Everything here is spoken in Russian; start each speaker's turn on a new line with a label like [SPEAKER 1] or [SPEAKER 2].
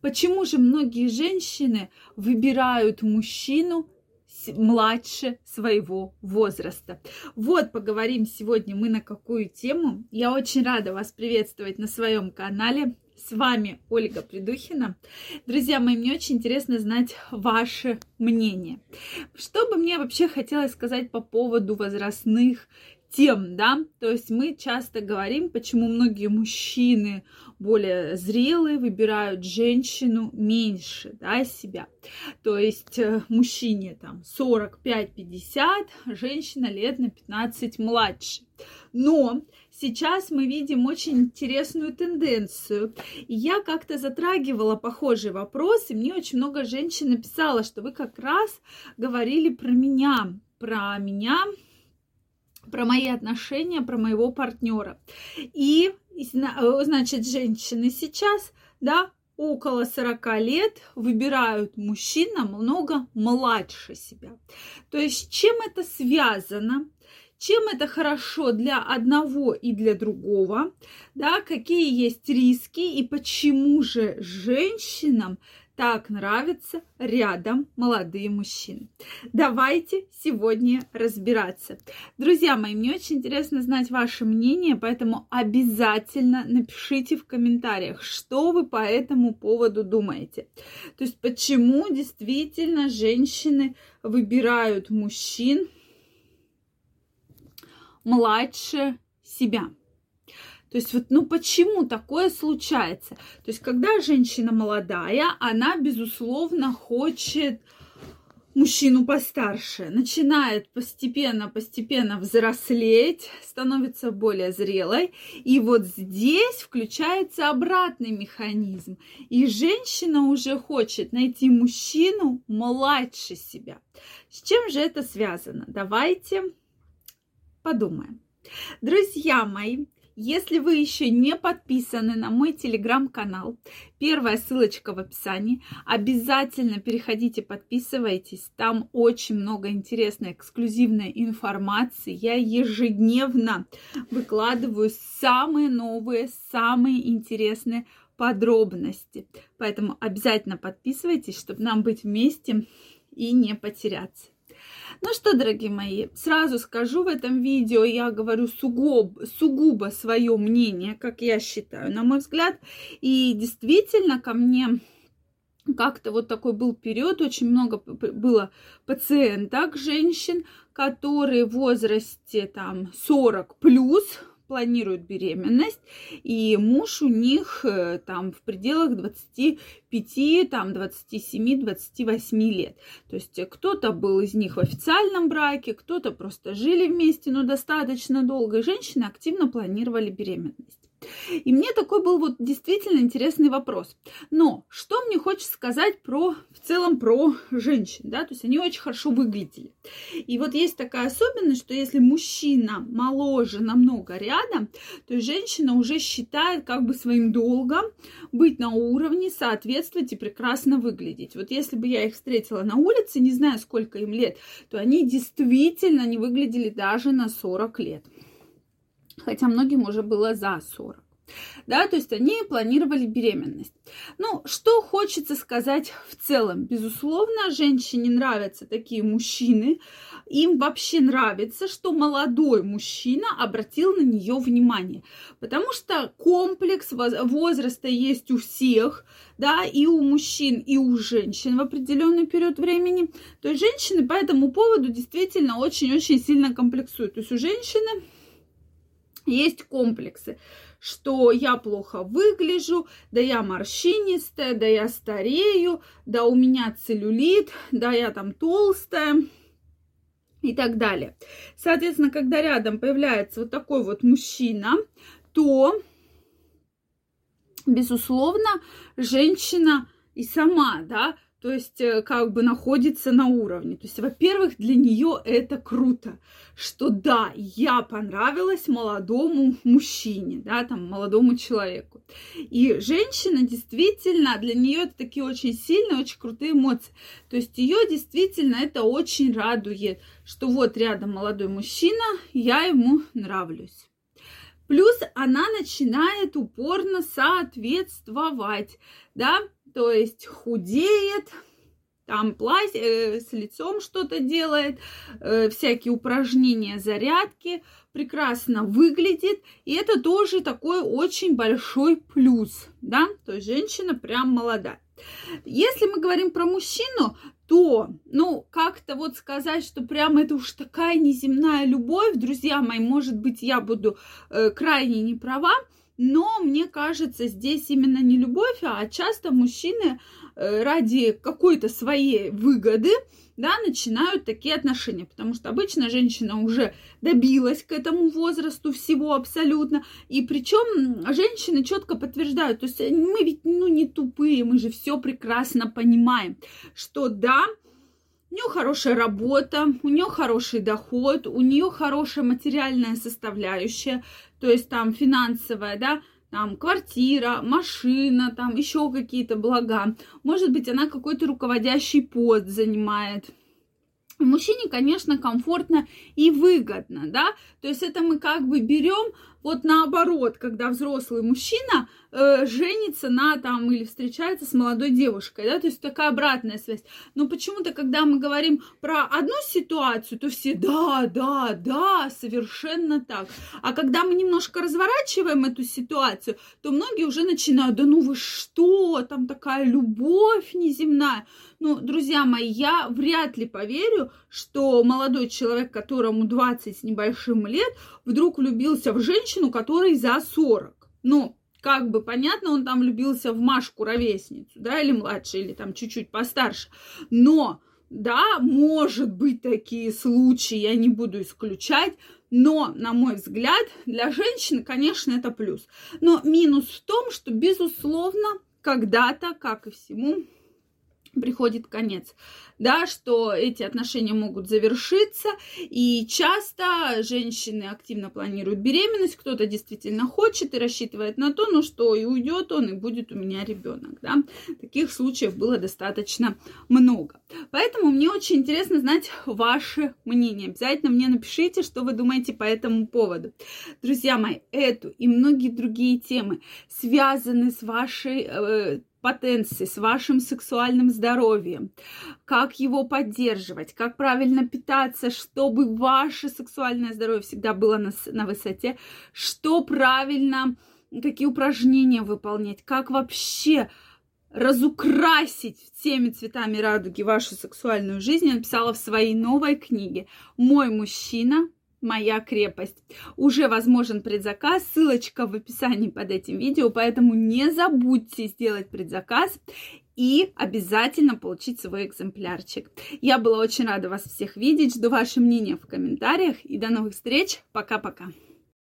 [SPEAKER 1] Почему же многие женщины выбирают мужчину младше своего возраста. Вот поговорим сегодня мы на какую тему. Я очень рада вас приветствовать на своем канале. С вами Ольга Придухина. Друзья мои, мне очень интересно знать ваше мнение. Что бы мне вообще хотелось сказать по поводу возрастных тем, да, то есть мы часто говорим, почему многие мужчины более зрелые выбирают женщину меньше, да, себя. То есть э, мужчине там 45-50, женщина лет на 15 младше. Но сейчас мы видим очень интересную тенденцию. И я как-то затрагивала похожий вопрос, и мне очень много женщин написало, что вы как раз говорили про меня, про меня, про мои отношения, про моего партнера. И, э, значит, женщины сейчас, да, около 40 лет выбирают мужчин намного младше себя. То есть чем это связано? Чем это хорошо для одного и для другого? Да, какие есть риски и почему же женщинам так нравятся рядом молодые мужчины. Давайте сегодня разбираться. Друзья мои, мне очень интересно знать ваше мнение, поэтому обязательно напишите в комментариях, что вы по этому поводу думаете. То есть почему действительно женщины выбирают мужчин младше себя. То есть вот, ну почему такое случается? То есть когда женщина молодая, она, безусловно, хочет мужчину постарше, начинает постепенно-постепенно взрослеть, становится более зрелой. И вот здесь включается обратный механизм. И женщина уже хочет найти мужчину младше себя. С чем же это связано? Давайте подумаем. Друзья мои, если вы еще не подписаны на мой телеграм-канал, первая ссылочка в описании, обязательно переходите, подписывайтесь. Там очень много интересной эксклюзивной информации. Я ежедневно выкладываю самые новые, самые интересные подробности. Поэтому обязательно подписывайтесь, чтобы нам быть вместе и не потеряться. Ну что, дорогие мои, сразу скажу в этом видео, я говорю сугубо, сугубо свое мнение, как я считаю, на мой взгляд. И действительно ко мне как-то вот такой был период, очень много было пациенток, женщин, которые в возрасте там 40 плюс, планируют беременность, и муж у них э, там в пределах 25, там 27, 28 лет. То есть кто-то был из них в официальном браке, кто-то просто жили вместе, но достаточно долго, и женщины активно планировали беременность. И мне такой был вот действительно интересный вопрос. Но что мне хочется сказать про, в целом про женщин, да, то есть они очень хорошо выглядели. И вот есть такая особенность, что если мужчина моложе намного рядом, то женщина уже считает как бы своим долгом быть на уровне, соответствовать и прекрасно выглядеть. Вот если бы я их встретила на улице, не знаю, сколько им лет, то они действительно не выглядели даже на 40 лет хотя многим уже было за 40. Да, то есть они планировали беременность. Ну, что хочется сказать в целом? Безусловно, женщине нравятся такие мужчины. Им вообще нравится, что молодой мужчина обратил на нее внимание. Потому что комплекс возраста есть у всех, да, и у мужчин, и у женщин в определенный период времени. То есть женщины по этому поводу действительно очень-очень сильно комплексуют. То есть у женщины есть комплексы, что я плохо выгляжу, да я морщинистая, да я старею, да у меня целлюлит, да я там толстая и так далее. Соответственно, когда рядом появляется вот такой вот мужчина, то, безусловно, женщина и сама, да, то есть э, как бы находится на уровне. То есть, во-первых, для нее это круто, что да, я понравилась молодому мужчине, да, там, молодому человеку. И женщина действительно, для нее это такие очень сильные, очень крутые эмоции. То есть ее действительно это очень радует, что вот рядом молодой мужчина, я ему нравлюсь. Плюс она начинает упорно соответствовать, да, то есть худеет, там плазь, э, с лицом что-то делает, э, всякие упражнения, зарядки, прекрасно выглядит, и это тоже такой очень большой плюс, да, то есть женщина прям молодая. Если мы говорим про мужчину, то, ну, как-то вот сказать, что прям это уж такая неземная любовь, друзья мои, может быть, я буду э, крайне не но мне кажется, здесь именно не любовь, а часто мужчины э, ради какой-то своей выгоды, да, начинают такие отношения, потому что обычно женщина уже добилась к этому возрасту всего абсолютно, и причем женщины четко подтверждают, то есть мы ведь, ну, не тупые, мы же все прекрасно понимаем, что да, у нее хорошая работа, у нее хороший доход, у нее хорошая материальная составляющая, то есть там финансовая, да, там квартира, машина, там еще какие-то блага. Может быть, она какой-то руководящий пост занимает. Мужчине, конечно, комфортно и выгодно, да, то есть это мы как бы берем вот наоборот, когда взрослый мужчина э, женится на там или встречается с молодой девушкой, да, то есть такая обратная связь. Но почему-то, когда мы говорим про одну ситуацию, то все да, да, да, совершенно так. А когда мы немножко разворачиваем эту ситуацию, то многие уже начинают, да ну вы что, там такая любовь неземная. Ну, друзья мои, я вряд ли поверю, что молодой человек, которому 20 с небольшим лет, вдруг влюбился в женщину, которой за 40. Ну, как бы понятно, он там влюбился в Машку ровесницу, да, или младше, или там чуть-чуть постарше. Но, да, может быть такие случаи, я не буду исключать, но, на мой взгляд, для женщины, конечно, это плюс. Но минус в том, что, безусловно, когда-то, как и всему, приходит конец, да, что эти отношения могут завершиться, и часто женщины активно планируют беременность, кто-то действительно хочет и рассчитывает на то, ну что, и уйдет он, и будет у меня ребенок, да, таких случаев было достаточно много. Поэтому мне очень интересно знать ваше мнение, обязательно мне напишите, что вы думаете по этому поводу. Друзья мои, эту и многие другие темы связаны с вашей э, потенции, с вашим сексуальным здоровьем, как его поддерживать, как правильно питаться, чтобы ваше сексуальное здоровье всегда было на, на высоте, что правильно, какие упражнения выполнять, как вообще разукрасить всеми цветами радуги вашу сексуальную жизнь, я написала в своей новой книге. «Мой мужчина моя крепость. Уже возможен предзаказ, ссылочка в описании под этим видео, поэтому не забудьте сделать предзаказ и обязательно получить свой экземплярчик. Я была очень рада вас всех видеть, жду ваше мнение в комментариях и до новых встреч. Пока-пока.